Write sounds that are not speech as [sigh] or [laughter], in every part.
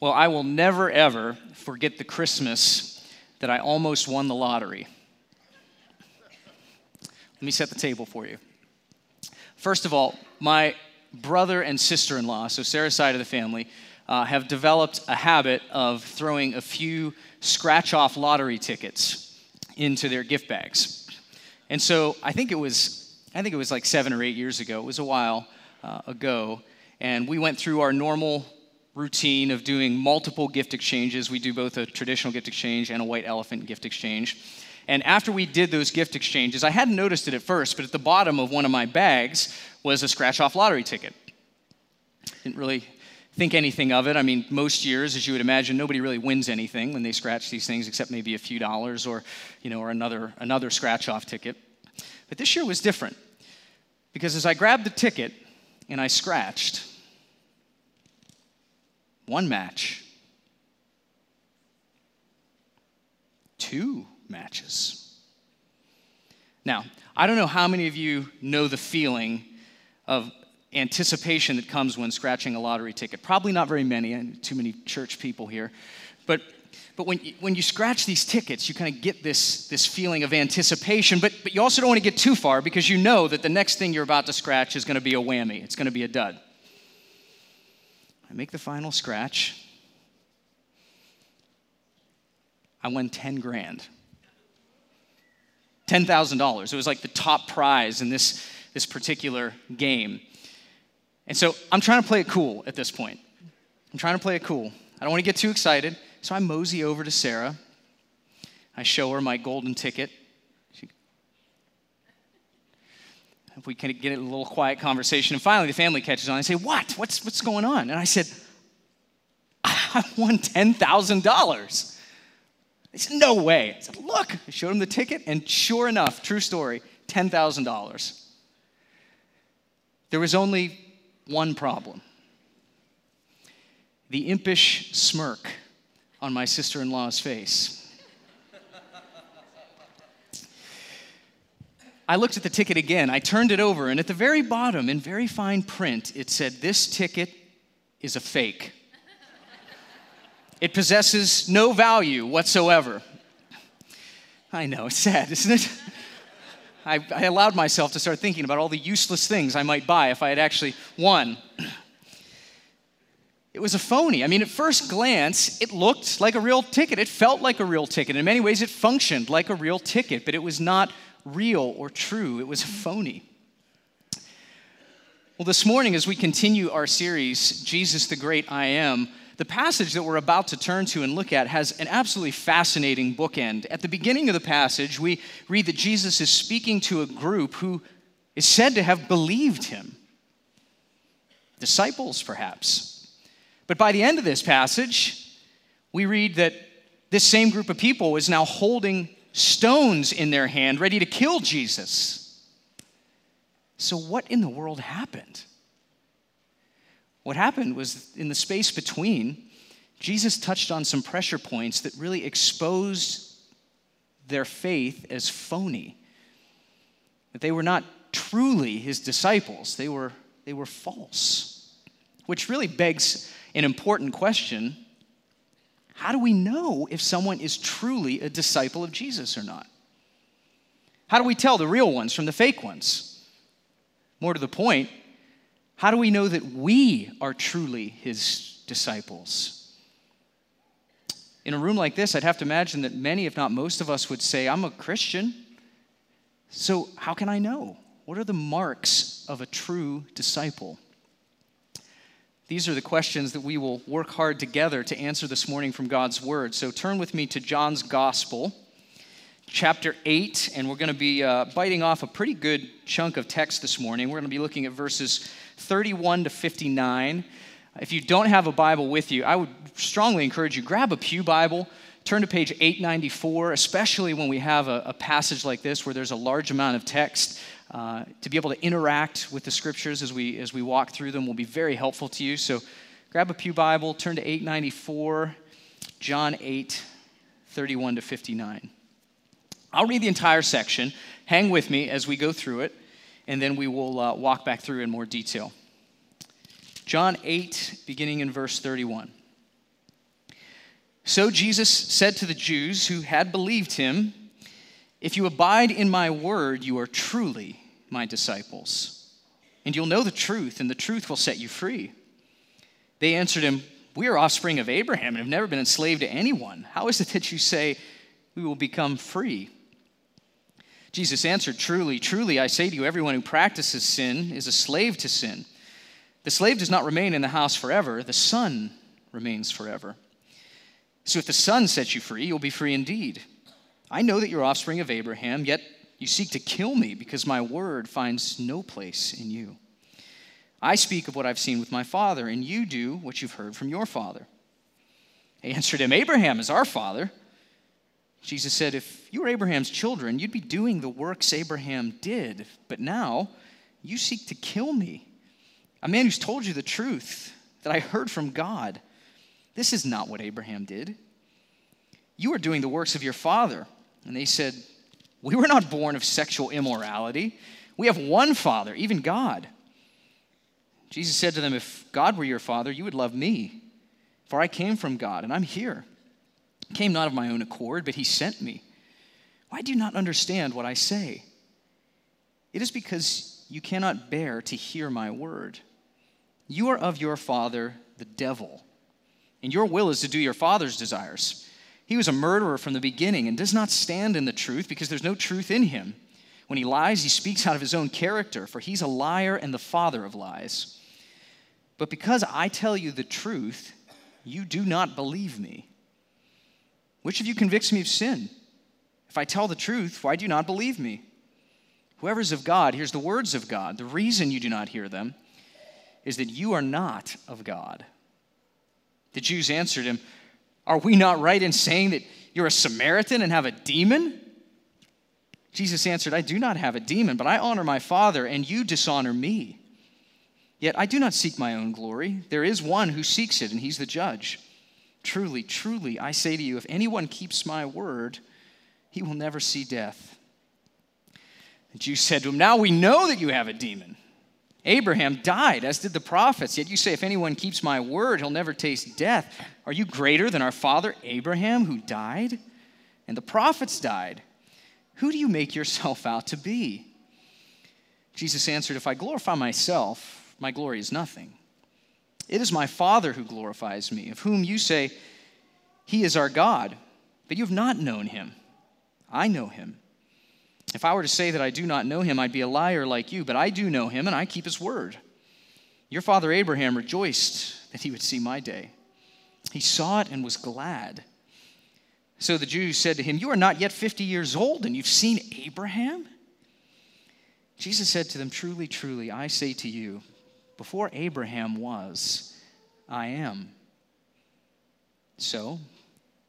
Well, I will never, ever forget the Christmas that I almost won the lottery. Let me set the table for you. First of all, my brother and sister in law, so Sarah's side of the family, uh, have developed a habit of throwing a few scratch off lottery tickets into their gift bags. And so I think it was, I think it was like seven or eight years ago. It was a while uh, ago. And we went through our normal routine of doing multiple gift exchanges. We do both a traditional gift exchange and a white elephant gift exchange. And after we did those gift exchanges, I hadn't noticed it at first, but at the bottom of one of my bags was a scratch off lottery ticket. Didn't really think anything of it. I mean, most years, as you would imagine, nobody really wins anything when they scratch these things except maybe a few dollars or, you know, or another, another scratch off ticket. But this year was different because as I grabbed the ticket and I scratched, one match, two matches. Now, I don't know how many of you know the feeling of anticipation that comes when scratching a lottery ticket. Probably not very many, and too many church people here. But, but when, you, when you scratch these tickets, you kind of get this, this feeling of anticipation, but, but you also don't want to get too far because you know that the next thing you're about to scratch is going to be a whammy, it's going to be a dud. I make the final scratch. I won 10 grand. $10,000. It was like the top prize in this, this particular game. And so I'm trying to play it cool at this point. I'm trying to play it cool. I don't want to get too excited. So I mosey over to Sarah. I show her my golden ticket. She, if we can get it a little quiet conversation. And finally, the family catches on. I say, What? What's, what's going on? And I said, I won $10,000. They said, No way. I said, Look. I showed them the ticket, and sure enough, true story, $10,000. There was only one problem the impish smirk on my sister in law's face. I looked at the ticket again. I turned it over, and at the very bottom, in very fine print, it said, This ticket is a fake. It possesses no value whatsoever. I know, it's sad, isn't it? I, I, allowed myself to start thinking about all the useless things I might buy if I had actually won. It was a phony. I mean, at first glance, it looked like a real ticket. It felt like a real ticket. In many ways, it functioned like a real ticket, but it was not real or true. It was phony. Well, this morning, as we continue our series, Jesus the Great I Am, the passage that we're about to turn to and look at has an absolutely fascinating bookend. At the beginning of the passage, we read that Jesus is speaking to a group who is said to have believed him. Disciples, perhaps. But by the end of this passage, we read that this same group of people is now holding stones in their hand, ready to kill Jesus. So, what in the world happened? What happened was in the space between, Jesus touched on some pressure points that really exposed their faith as phony. That they were not truly his disciples, they were, they were false. Which really begs an important question how do we know if someone is truly a disciple of Jesus or not? How do we tell the real ones from the fake ones? More to the point, how do we know that we are truly his disciples? In a room like this, I'd have to imagine that many, if not most of us, would say, I'm a Christian. So, how can I know? What are the marks of a true disciple? These are the questions that we will work hard together to answer this morning from God's Word. So, turn with me to John's Gospel chapter 8, and we're going to be uh, biting off a pretty good chunk of text this morning. We're going to be looking at verses 31 to 59. If you don't have a Bible with you, I would strongly encourage you grab a Pew Bible, turn to page 894, especially when we have a, a passage like this where there's a large amount of text. Uh, to be able to interact with the scriptures as we as we walk through them will be very helpful to you. So, grab a Pew Bible, turn to 894, John 8, 31 to 59. I'll read the entire section. Hang with me as we go through it, and then we will uh, walk back through in more detail. John 8, beginning in verse 31. So Jesus said to the Jews who had believed him, If you abide in my word, you are truly my disciples. And you'll know the truth, and the truth will set you free. They answered him, We are offspring of Abraham and have never been enslaved to anyone. How is it that you say we will become free? Jesus answered, Truly, truly, I say to you, everyone who practices sin is a slave to sin. The slave does not remain in the house forever, the son remains forever. So if the Son sets you free, you'll be free indeed. I know that you're offspring of Abraham, yet you seek to kill me because my word finds no place in you. I speak of what I've seen with my father, and you do what you've heard from your father. They answered him, Abraham is our father. Jesus said, If you were Abraham's children, you'd be doing the works Abraham did. But now you seek to kill me, a man who's told you the truth that I heard from God. This is not what Abraham did. You are doing the works of your father. And they said, We were not born of sexual immorality. We have one father, even God. Jesus said to them, If God were your father, you would love me, for I came from God, and I'm here. I came not of my own accord, but he sent me. Why do you not understand what I say? It is because you cannot bear to hear my word. You are of your father, the devil and your will is to do your father's desires. He was a murderer from the beginning and does not stand in the truth because there's no truth in him. When he lies, he speaks out of his own character, for he's a liar and the father of lies. But because I tell you the truth, you do not believe me. Which of you convicts me of sin? If I tell the truth, why do you not believe me? Whoever is of God hears the words of God. The reason you do not hear them is that you are not of God. The Jews answered him, Are we not right in saying that you're a Samaritan and have a demon? Jesus answered, I do not have a demon, but I honor my Father, and you dishonor me. Yet I do not seek my own glory. There is one who seeks it, and he's the judge. Truly, truly, I say to you, if anyone keeps my word, he will never see death. The Jews said to him, Now we know that you have a demon. Abraham died, as did the prophets. Yet you say, If anyone keeps my word, he'll never taste death. Are you greater than our father Abraham, who died? And the prophets died. Who do you make yourself out to be? Jesus answered, If I glorify myself, my glory is nothing. It is my Father who glorifies me, of whom you say, He is our God. But you have not known him. I know him. If I were to say that I do not know him, I'd be a liar like you, but I do know him and I keep his word. Your father Abraham rejoiced that he would see my day. He saw it and was glad. So the Jews said to him, You are not yet 50 years old, and you've seen Abraham? Jesus said to them, Truly, truly, I say to you, before Abraham was, I am. So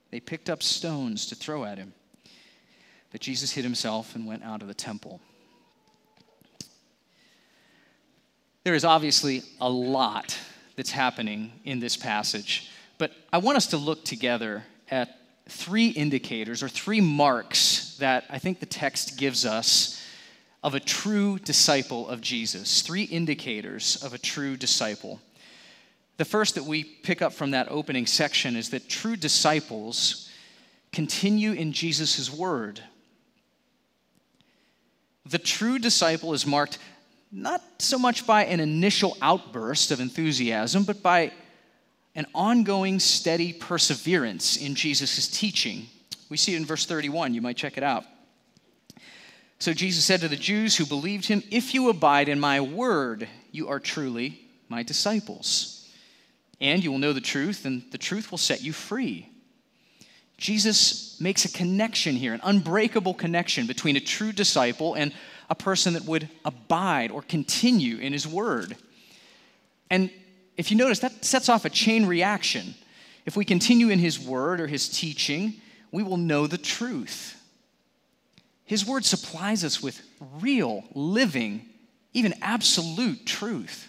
they picked up stones to throw at him. But Jesus hid himself and went out of the temple. There is obviously a lot that's happening in this passage, but I want us to look together at three indicators or three marks that I think the text gives us of a true disciple of Jesus. Three indicators of a true disciple. The first that we pick up from that opening section is that true disciples continue in Jesus' word. The true disciple is marked not so much by an initial outburst of enthusiasm, but by an ongoing, steady perseverance in Jesus' teaching. We see it in verse 31. You might check it out. So Jesus said to the Jews who believed him, If you abide in my word, you are truly my disciples. And you will know the truth, and the truth will set you free. Jesus makes a connection here, an unbreakable connection between a true disciple and a person that would abide or continue in his word. And if you notice, that sets off a chain reaction. If we continue in his word or his teaching, we will know the truth. His word supplies us with real, living, even absolute truth,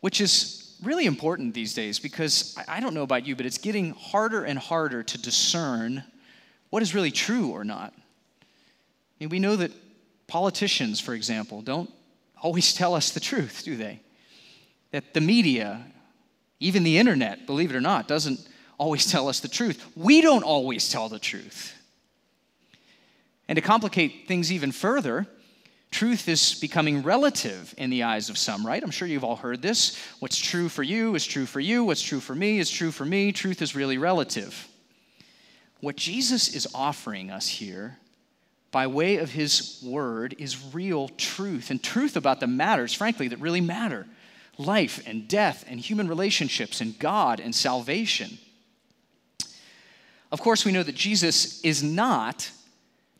which is really important these days because I don't know about you, but it's getting harder and harder to discern what is really true or not. I mean, we know that politicians, for example, don't always [laughs] tell us the truth, do they? That the media, even the internet, believe it or not, doesn't always tell us the truth. We don't always tell the truth. And to complicate things even further, truth is becoming relative in the eyes of some, right? I'm sure you've all heard this. What's true for you is true for you. What's true for me is true for me. Truth is really relative. What Jesus is offering us here by way of his word is real truth and truth about the matters, frankly, that really matter life and death and human relationships and God and salvation. Of course, we know that Jesus is not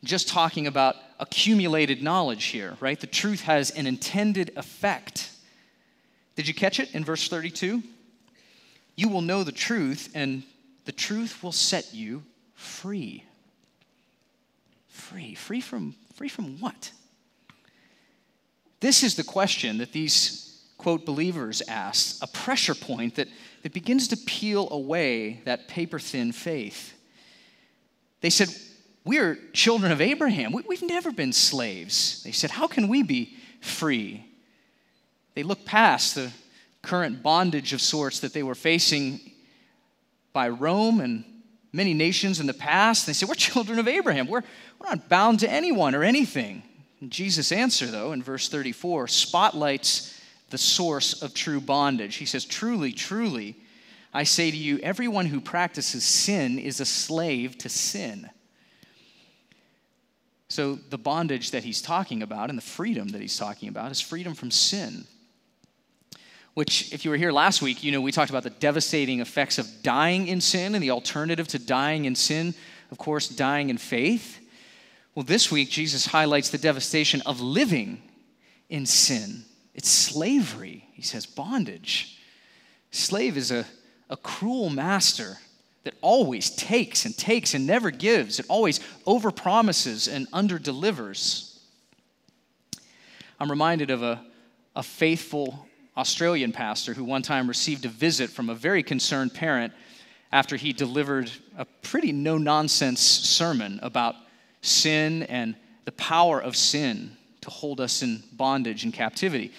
just talking about accumulated knowledge here, right? The truth has an intended effect. Did you catch it in verse 32? You will know the truth, and the truth will set you free. Free. Free from, free from what? This is the question that these, quote, believers ask, a pressure point that, that begins to peel away that paper thin faith. They said, We're children of Abraham. We, we've never been slaves. They said, How can we be free? They looked past the current bondage of sorts that they were facing by Rome and many nations in the past. They say, We're [laughs] children of Abraham. We're, we're not bound to anyone or anything. And Jesus' answer, though, in verse 34, spotlights the source of true bondage. He says, Truly, truly, I say to you, everyone who practices sin is a slave to sin. So, the bondage that he's talking about and the freedom that he's talking about is freedom from sin which, if you were here last week, you know we talked about the devastating effects of dying in sin and the alternative to dying in sin, of course, dying in faith. Well, this week, Jesus highlights the devastation of living in sin. It's slavery, he says, bondage. Slave is a, a cruel master that always takes and takes and never gives. It always overpromises and underdelivers. I'm reminded of a, a faithful Australian pastor who one time received a visit from a very concerned parent after he delivered a pretty no nonsense sermon about sin and the power of sin to hold us in bondage and captivity.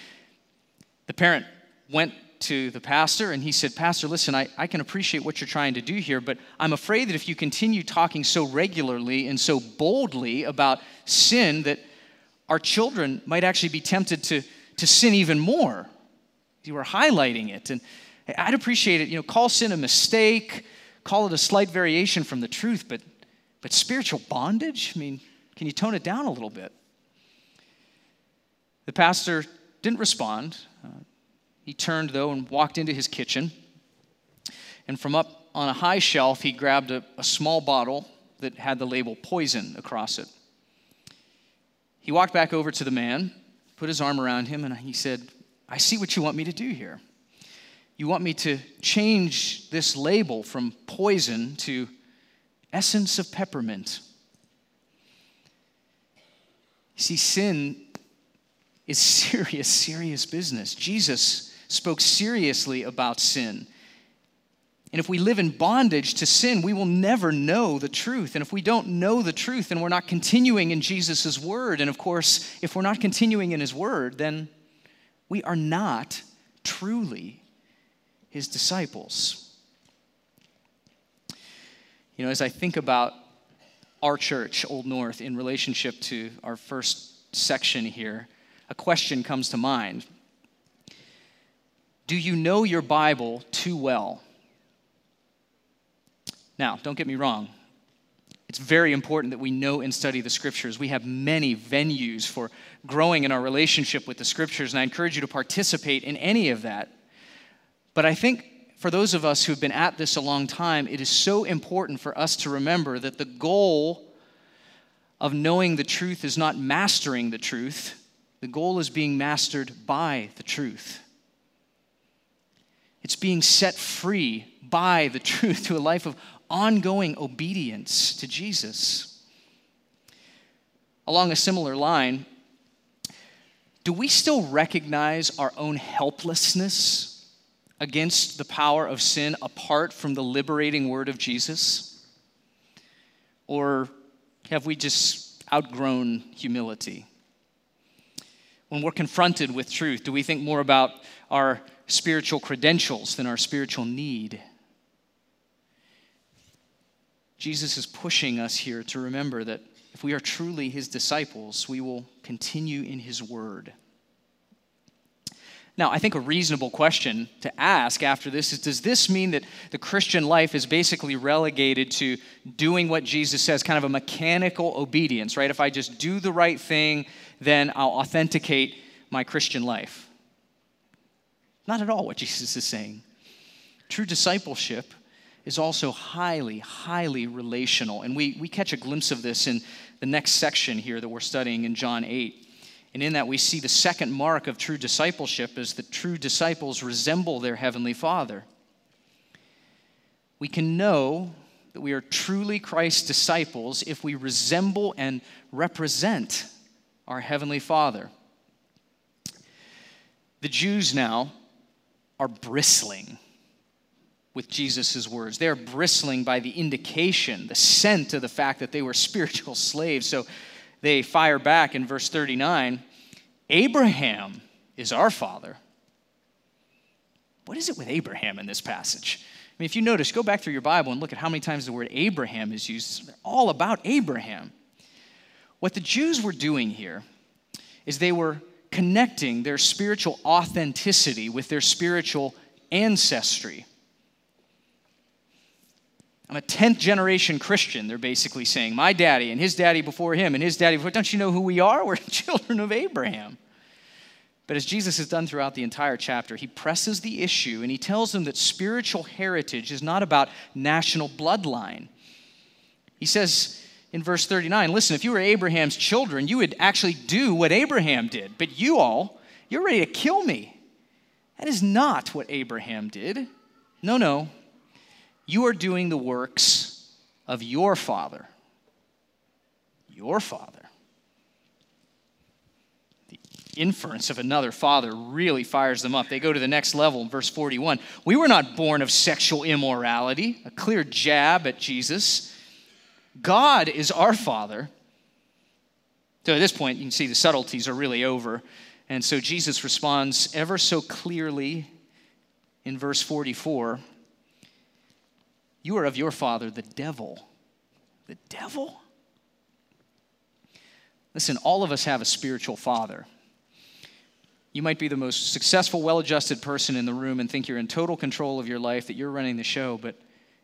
The parent went to the pastor and he said, Pastor, listen, I, I can appreciate what you're trying to do here, but I'm afraid that if you continue talking so regularly and so boldly about sin, that our children might actually be tempted to, to sin even more you were highlighting it. And I'd appreciate it. You know, call sin a mistake, call it a slight variation from the truth, but, but spiritual bondage? I mean, can you tone it down a little bit? The pastor didn't respond. He turned, though, and walked into his kitchen. And from up on a high shelf, he grabbed a, a small bottle that had the label poison across it. He walked back over to the man, put his arm around him, and he said, I see what you want me to do here. You want me to change this label from poison to essence of peppermint. See, sin is [laughs] serious, serious business. Jesus spoke seriously about sin. And if we live in bondage to sin, we will never know the truth. And if we don't know the truth, then we're not continuing in Jesus' word. And of course, if we're not continuing in his word, then we are not truly his disciples. You know, as I think about our church, Old North, in relationship to our first section here, a question comes to mind Do you know your Bible too well? Now, don't get me wrong. It's very important that we know and study the scriptures. We have many venues for growing in our relationship with the scriptures, and I encourage you to participate in any of that. But I think for those of us who've been at this a long time, it is so important for us to remember that the goal of knowing the truth is not mastering the truth, the goal is being mastered by the truth. It's being set free by the [laughs] truth to a life of ongoing obedience to Jesus. Along a similar line, do we still recognize our own helplessness against the power of sin apart from the liberating word of Jesus? Or have we just outgrown humility? When we're confronted with truth, do we think more about our spiritual credentials than our spiritual need? Jesus is pushing us here to remember that if we are truly his disciples, we will continue in his word. Now, I think a reasonable question to ask after this is Does this mean that the Christian life is basically relegated to doing what Jesus says, kind of a mechanical obedience, right? If I just do the right thing, then I'll authenticate my Christian life? Not at all what Jesus is saying. True discipleship is also highly, highly relational. And we, we catch a glimpse of this in the next section here that we're studying in John 8. And in that, we see the second mark of true discipleship is that true disciples resemble their heavenly Father. We can know that we are truly Christ's disciples if we resemble and represent our heavenly Father. The Jews now are bristling with Jesus' words. They're bristling by the indication, the scent of the fact that they were [laughs] spiritual slaves. So they fire back in verse 39 Abraham is our father. What is it with Abraham in this passage? I mean, if you notice, go back through your Bible and look at how many times the word Abraham is used. All about Abraham. What the Jews were doing here is they were connecting their spiritual authenticity with their spiritual ancestry. I'm a 10th generation Christian, they're basically saying. My daddy and his daddy before him and his daddy before. Don't you know who we are? [laughs] We're children of Abraham. But as Jesus has done throughout the entire chapter, he presses the issue and he tells them that spiritual heritage is not about national bloodline. He says in verse 39 listen, if you were Abraham's children, you would actually do what Abraham did. But you all, you're ready to kill me. That is not what Abraham did. No, no, you are doing the works of your father. Your father. The inference of another father really fires them up. They go to the next level in verse 41. We were not born of sexual immorality, a clear jab at Jesus. God is our father. So at this point, you can see the subtleties are really over. And so Jesus responds ever so clearly in verse 44 you are of your father, the devil. The devil? Listen, all of us have a spiritual father. You might be the most successful, well adjusted person in the room and think you're in total control of your life, that you're running the show, but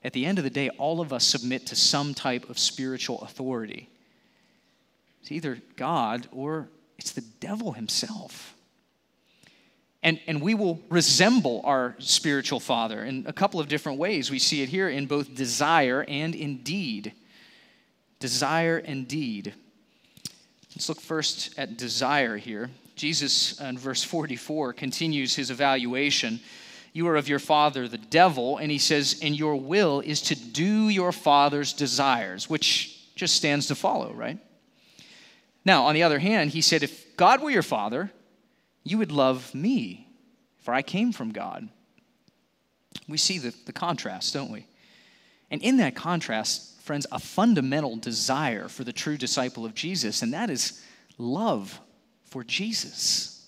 at the end of the day, all of us submit to some type of spiritual authority. It's either God or it's the devil himself. And, and we will resemble our spiritual father in a couple of different ways. We see it here in both desire and in deed. Desire and deed. Let's look first at desire here. Jesus, uh, in verse 44, continues his evaluation. You are of your father, the devil, and he says, And your will is to do your father's desires, which just stands to follow, right? Now, on the other hand, he said, If God were your father, you would love me, for I came from God. We see the, the contrast, don't we? And in that contrast, friends, a fundamental desire for the true disciple of Jesus, and that is love for Jesus.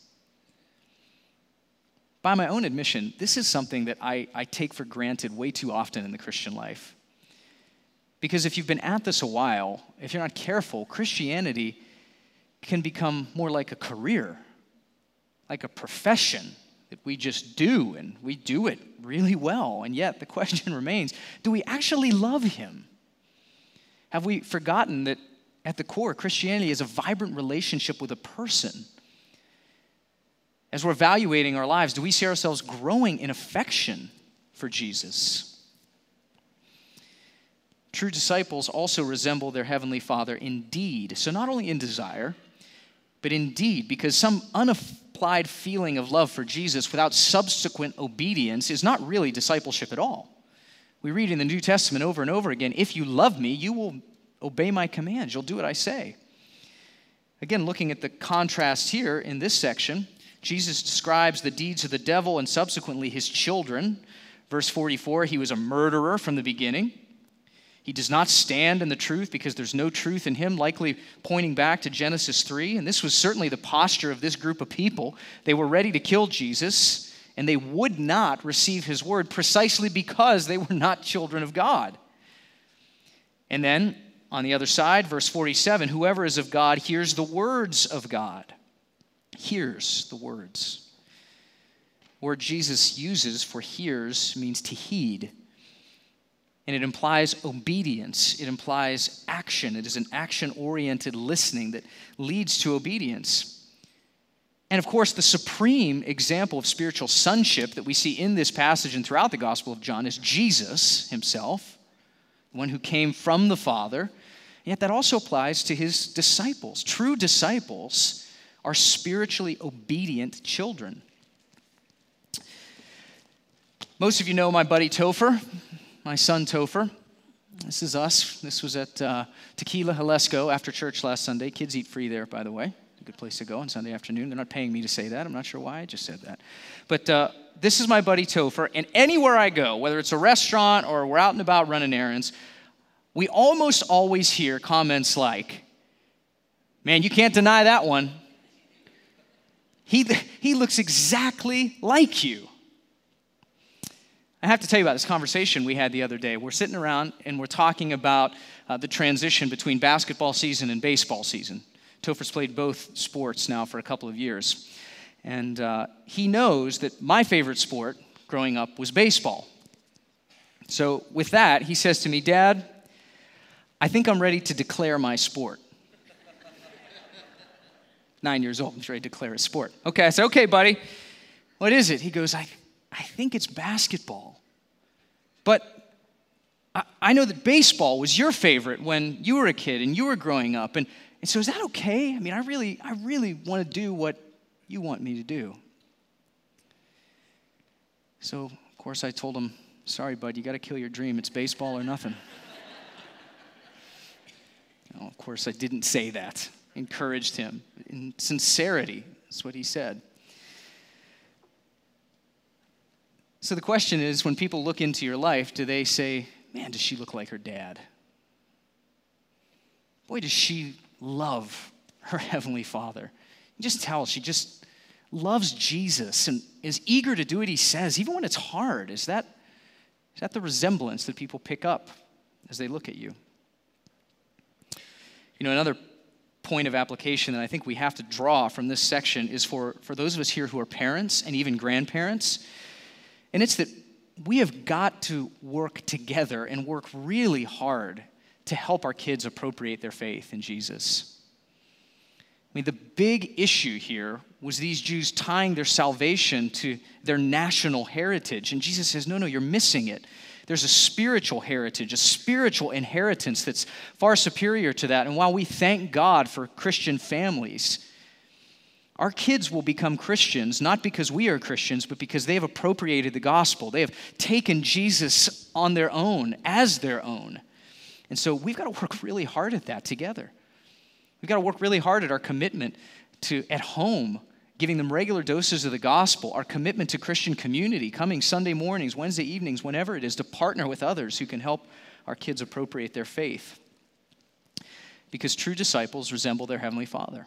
By my own admission, this is something that I, I take for granted way too often in the Christian life. Because if you've been at this a while, if you're not careful, Christianity can become more like a career like a profession that we just do, and we do it really well. And yet the [laughs] question remains do we actually love Him? Have we forgotten that at the core, Christianity is a vibrant relationship with a person? As we're evaluating our lives, do we see ourselves growing in affection for Jesus? True disciples also resemble their Heavenly Father in deed. So, not only in desire, but in deed, because some unapplied feeling of love for Jesus without subsequent obedience is not really discipleship at all. We read in the New Testament over and over again if you love me, you will obey my commands, you'll do what I say. Again, looking at the contrast here in this section, Jesus describes the deeds of the devil and subsequently his children. Verse 44 he was a murderer from the beginning. He does not stand in the truth because there's no truth in him, likely pointing back to Genesis 3. And this was certainly the posture of this group of people. They were ready to kill Jesus, and they would not receive his word precisely because they were not children of God. And then on the other side, verse 47 whoever is of God hears the words of God. Hears the words. word Jesus uses for hears means to heed. And it implies obedience, it implies action. It is an action oriented listening that leads to obedience. And of course, the supreme example of spiritual sonship that we see in this passage and throughout the Gospel of John is Jesus himself, one who came from the Father. Yet that also applies to his disciples. True disciples are spiritually obedient children. Most of you know my buddy Topher, my son Topher. This is us. This was at uh, Tequila Jalisco after church last Sunday. Kids eat free there, by the way. A good place to go on Sunday afternoon. They're not paying me to say that. I'm not sure why. I just said that. But uh, this is my buddy Topher. And anywhere I go, whether it's a restaurant or we're out and about running errands, we almost always hear comments like, Man, you can't deny that one. He, he looks exactly like you. I have to tell you about this conversation we had the other day. We're sitting around and we're talking about uh, the transition between basketball season and baseball season. Topher's played both sports now for a couple of years. And uh, he knows that my favorite sport growing up was baseball. So, with that, he says to me, Dad, I think I'm ready to declare my sport. Nine years old, and he's ready to declare his sport. Okay, I said, okay, buddy, what is it? He goes, I, I think it's basketball. But I, I know that baseball was your favorite when you were a kid and you were growing up. And, and so is that okay? I mean, I really, I really want to do what you want me to do. So, of course, I told him, sorry, bud, you got to kill your dream. It's baseball or nothing. [laughs] Well, of course, I didn't say that. Encouraged him. In sincerity, that's what he said. So the question is when people look into your life, do they say, man, does she look like her dad? Boy, does she love her [laughs] Heavenly Father. You just tell she just loves Jesus and is eager to do what he says, even when it's hard. Is that, is that the resemblance that people pick up as they look at you? You know, another point of application that I think we have to draw from this section is for, for those of us here who are parents and even grandparents. And it's that we have got to work together and work really hard to help our kids appropriate their faith in Jesus. I mean, the big issue here was these Jews tying their salvation to their national heritage. And Jesus says, no, no, you're missing it. There's a spiritual heritage, a spiritual inheritance that's far superior to that. And while we thank God for Christian families, our kids will become Christians not because we are Christians, but because they have appropriated the gospel. They have taken Jesus on their own, as their own. And so we've got to work really hard at that together. We've got to work really hard at our commitment to, at home, giving them regular doses of the gospel, our commitment to Christian community, coming Sunday mornings, Wednesday evenings, whenever it is, to partner with others who can help our kids appropriate their faith. Because true disciples resemble their Heavenly Father.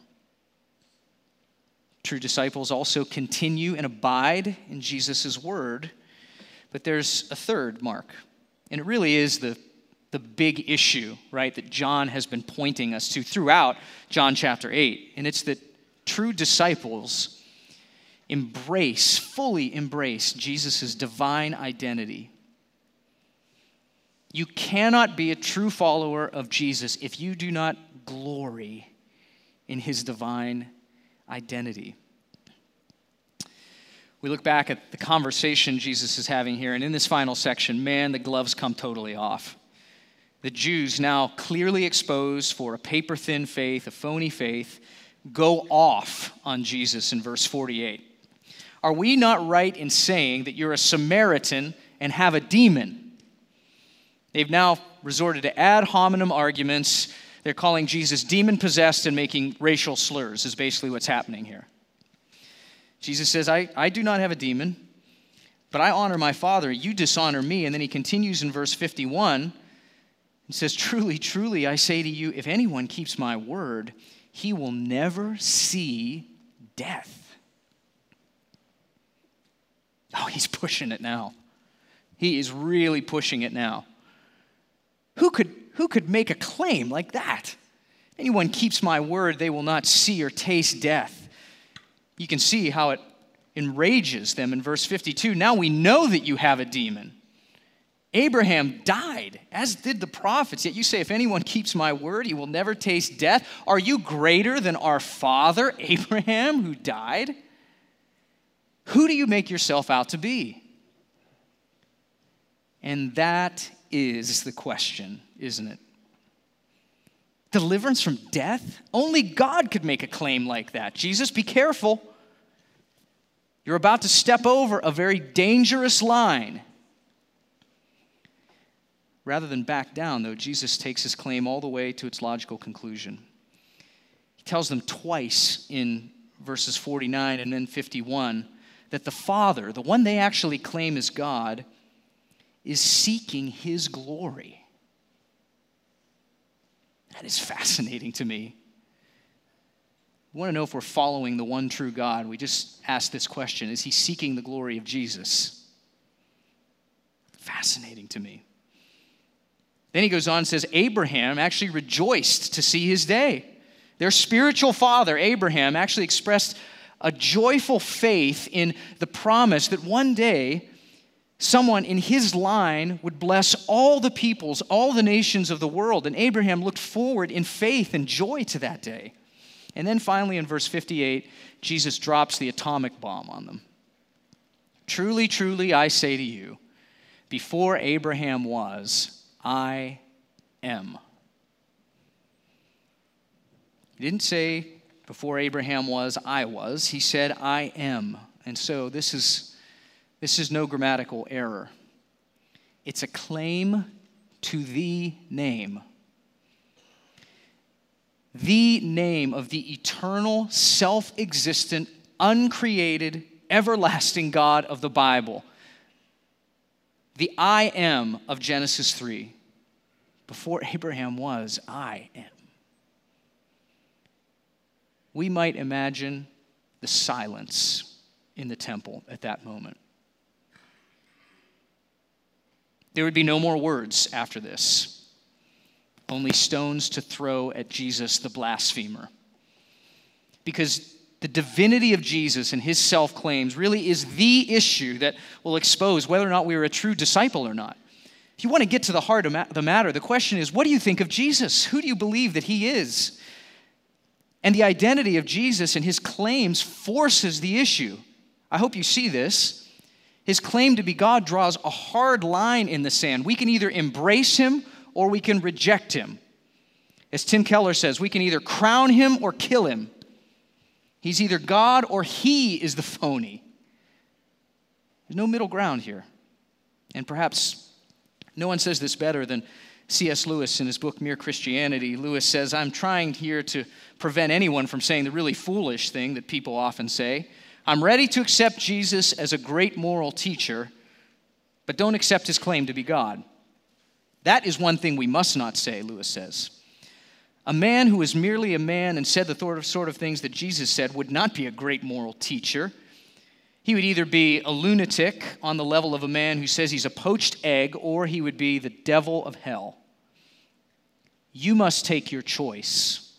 True disciples also continue and abide in Jesus' word, but there's a third mark, and it really is the, the big issue, right, that John has been pointing us to throughout John chapter 8, and it's that true disciples embrace, fully embrace Jesus' divine identity. You cannot be a true follower of Jesus if you do not glory in his divine identity. We look back at the conversation Jesus is having here, and in this final section, man, the gloves come totally off. The Jews, now clearly exposed for a paper thin faith, a phony faith, go off on Jesus in verse 48. Are we not right in saying that you're a Samaritan and have a demon? They've now resorted to ad hominem arguments. They're calling Jesus demon possessed and making racial slurs, is basically what's happening here. Jesus says, I, I do not have a demon, but I honor my Father. You dishonor me. And then he continues in verse 51 and says, Truly, truly, I say to you, if anyone keeps my word, he will never see death. Oh, he's pushing it now. He is really pushing it now. Who could, who could make a claim like that? Anyone keeps my word, they will not see or taste death. You can see how it enrages them in verse 52. Now we know that you have a demon. Abraham died, as did the prophets. Yet you say, If anyone keeps my word, he will never taste death. Are you greater than our father, [laughs] Abraham, who died? Who do you make yourself out to be? And that is the question, isn't it? Deliverance from death? Only God could make a claim like that. Jesus, be careful. You're about to step over a very dangerous line. Rather than back down, though, Jesus takes his claim all the way to its logical conclusion. He tells them twice in verses 49 and then 51 that the Father, the one they actually claim is God, is seeking his glory. That is fascinating to me. We want to know if we're following the one true God. We just ask this question Is he seeking the glory of Jesus? Fascinating to me. Then he goes on and says, Abraham actually rejoiced to see his day. Their spiritual father, Abraham, actually expressed a joyful faith in the promise that one day someone in his line would bless all the peoples, all the nations of the world. And Abraham looked forward in faith and joy to that day. And then finally, in verse 58, Jesus drops the atomic bomb on them. Truly, truly, I say to you, before Abraham was, I am. He didn't say, before Abraham was, I was. He said, I am. And so this is, this is no grammatical error. It's a claim to the name. The name of the eternal, self existent, uncreated, everlasting God of the Bible the I am of Genesis 3. Before Abraham was, I am. We might imagine the silence in the temple at that moment. There would be no more words after this, only stones to throw at Jesus the blasphemer. Because the divinity of Jesus and his self claims really is the issue that will expose whether or not we are a true disciple or not. If you want to get to the heart of the matter, the question is what do you think of Jesus? Who do you believe that he is? And the identity of Jesus and his claims forces the issue. I hope you see this. His claim to be God draws a hard line in the sand. We can either embrace him or we can reject him. As Tim Keller says, we can either crown him or kill him. He's either God or he is the phony. There's no middle ground here. And perhaps no one says this better than C.S. Lewis in his book Mere Christianity. Lewis says, I'm trying here to prevent anyone from saying the really foolish thing that people often say. I'm ready to accept Jesus as a great moral teacher, but don't accept his claim to be God. That is one thing we must not say, Lewis says. A man who is merely a man and said the sort of things that Jesus said would not be a great moral teacher. He would either be a lunatic on the level of a man who says he's a poached egg, or he would be the devil of hell. You must take your choice.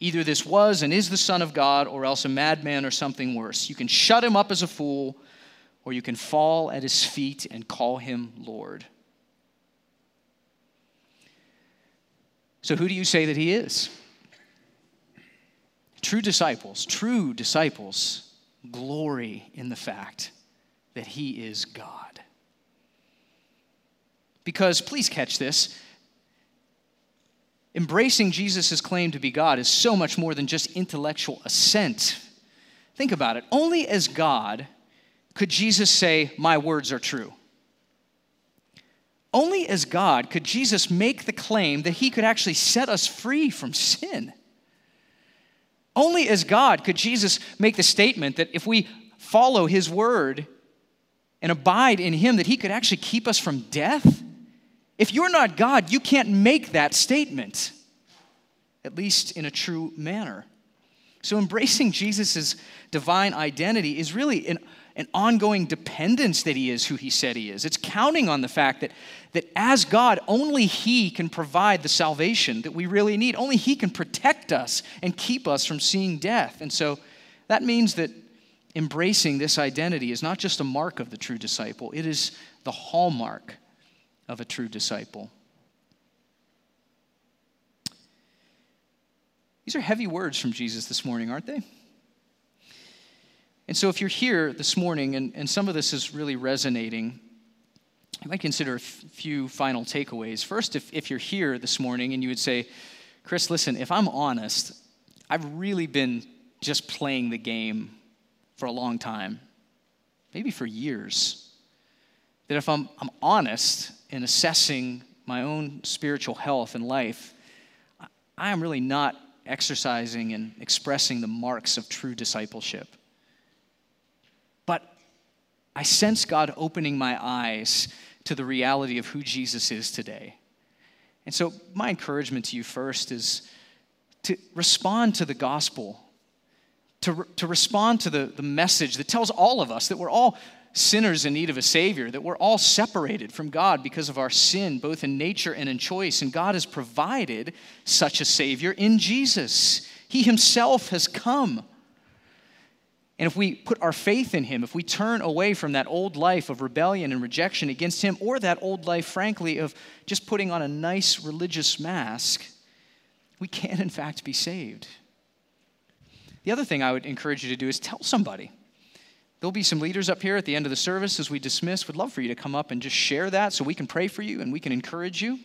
Either this was and is the Son of God, or else a madman or something worse. You can shut him up as a fool, or you can fall at his feet and call him Lord. So, who do you say that he is? True disciples, true disciples glory in the fact that he is God. Because, please catch this, embracing Jesus' claim to be God is so much more than just intellectual assent. Think about it. Only as God could Jesus say, My words are true. Only as God could Jesus make the claim that he could actually set us free from sin. Only as God could Jesus make the statement that if we follow his word and abide in him, that he could actually keep us from death. If you're not God, you can't make that statement, at least in a true manner. So, embracing [laughs] Jesus' divine identity is really an an ongoing dependence that He is who He said He is. It's counting on the fact that, that as God, only He can provide the salvation that we really need. Only He can protect us and keep us from seeing death. And so that means that embracing this identity is not just a mark of the true disciple, it is the hallmark of a true disciple. These are heavy words from Jesus this morning, aren't they? And so, if you're here this morning and, and some of this is really resonating, I might consider a f- few final takeaways. First, if, if you're here this morning and you would say, Chris, listen, if I'm honest, I've really been just playing the game for a long time, maybe for years. That if I'm, I'm honest in assessing my own spiritual health and life, I am really not exercising and expressing the marks of true discipleship. I sense God opening my eyes to the reality of who Jesus is today. And so, my encouragement to you first is to respond to the gospel, to, re- to respond to the, the message that tells all of us that we're all sinners in need of a Savior, that we're all separated from God because of our sin, both in nature and in choice. And God has provided such a Savior in Jesus. He Himself has come. And if we put our faith in Him, if we turn away from that old life of rebellion and rejection against Him, or that old life, frankly, of just putting on a nice religious mask, we can, in fact, be saved. The other thing I would encourage you to do is tell somebody. There'll be some leaders up here at the end of the service as we dismiss. We'd love for you to come up and just share that so we can pray for you and we can encourage you.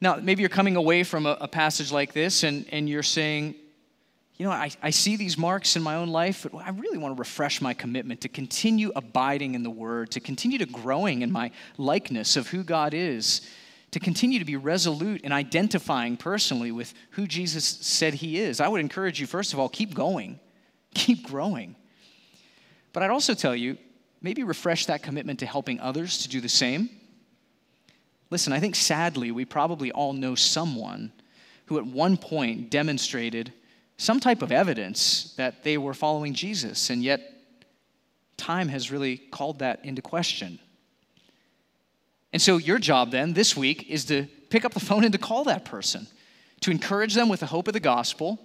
Now, maybe you're coming away from a, a passage like this and, and you're saying, you know, I, I see these marks in my own life, but I really want to refresh my commitment to continue abiding in the Word, to continue to growing in my likeness of who God is, to continue to be resolute in identifying personally with who Jesus said He is. I would encourage you, first of all, keep going keep growing. But I'd also tell you, maybe refresh that commitment to helping others to do the same. Listen, I think sadly, we probably all know someone who at one point demonstrated some type of evidence that they were following Jesus, and yet time has really called that into question. And so, your job then this week is to pick up the phone and to call that person, to encourage them with the hope of the gospel,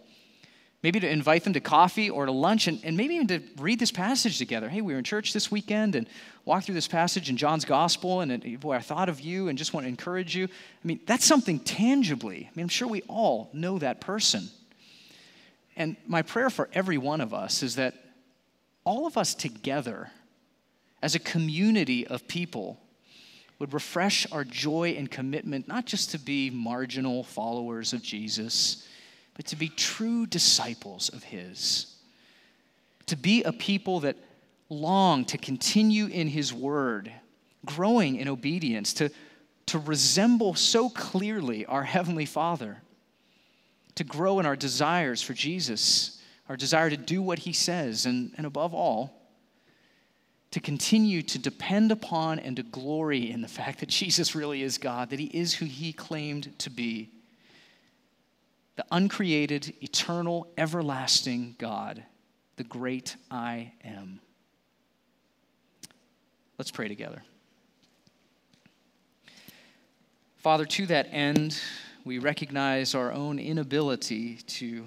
maybe to invite them to coffee or to lunch and, and maybe even to read this passage together. Hey, we were in church this weekend and walked through this passage in John's gospel, and boy, I thought of you and just want to encourage you. I mean, that's something tangibly. I mean, I'm sure we all know that person. And my prayer for every one of us is that all of us together, as a community of people, would refresh our joy and commitment not just to be marginal followers of Jesus but to be true disciples of His. To be a people that long to continue in His Word, growing in obedience, to, to resemble so clearly our Heavenly Father, to grow in our desires for Jesus, our desire to do what He says, and, and above all, to continue to depend upon and to glory in the fact that Jesus really is God, that He is who He claimed to be the uncreated, eternal, everlasting God, the great I am. Let's pray together. Father, to that end, we recognize our own inability to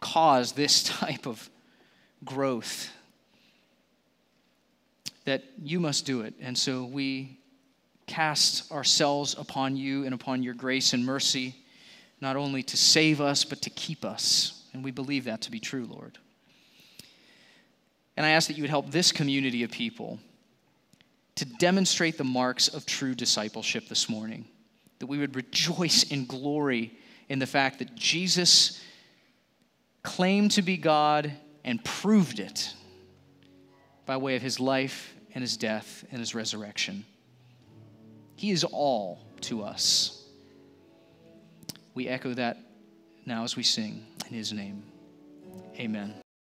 cause this [laughs] type of growth, that you must do it. And so we cast ourselves upon you and upon your grace and mercy not only to save us, but to keep us. And we believe that to be true, Lord. And I ask that you would help this community of people to demonstrate the marks of true discipleship this morning. That we would rejoice in glory in the fact that Jesus claimed to be God and proved it by way of his life and his death and his resurrection. He is all to us. We echo that now as we sing in his name. Amen.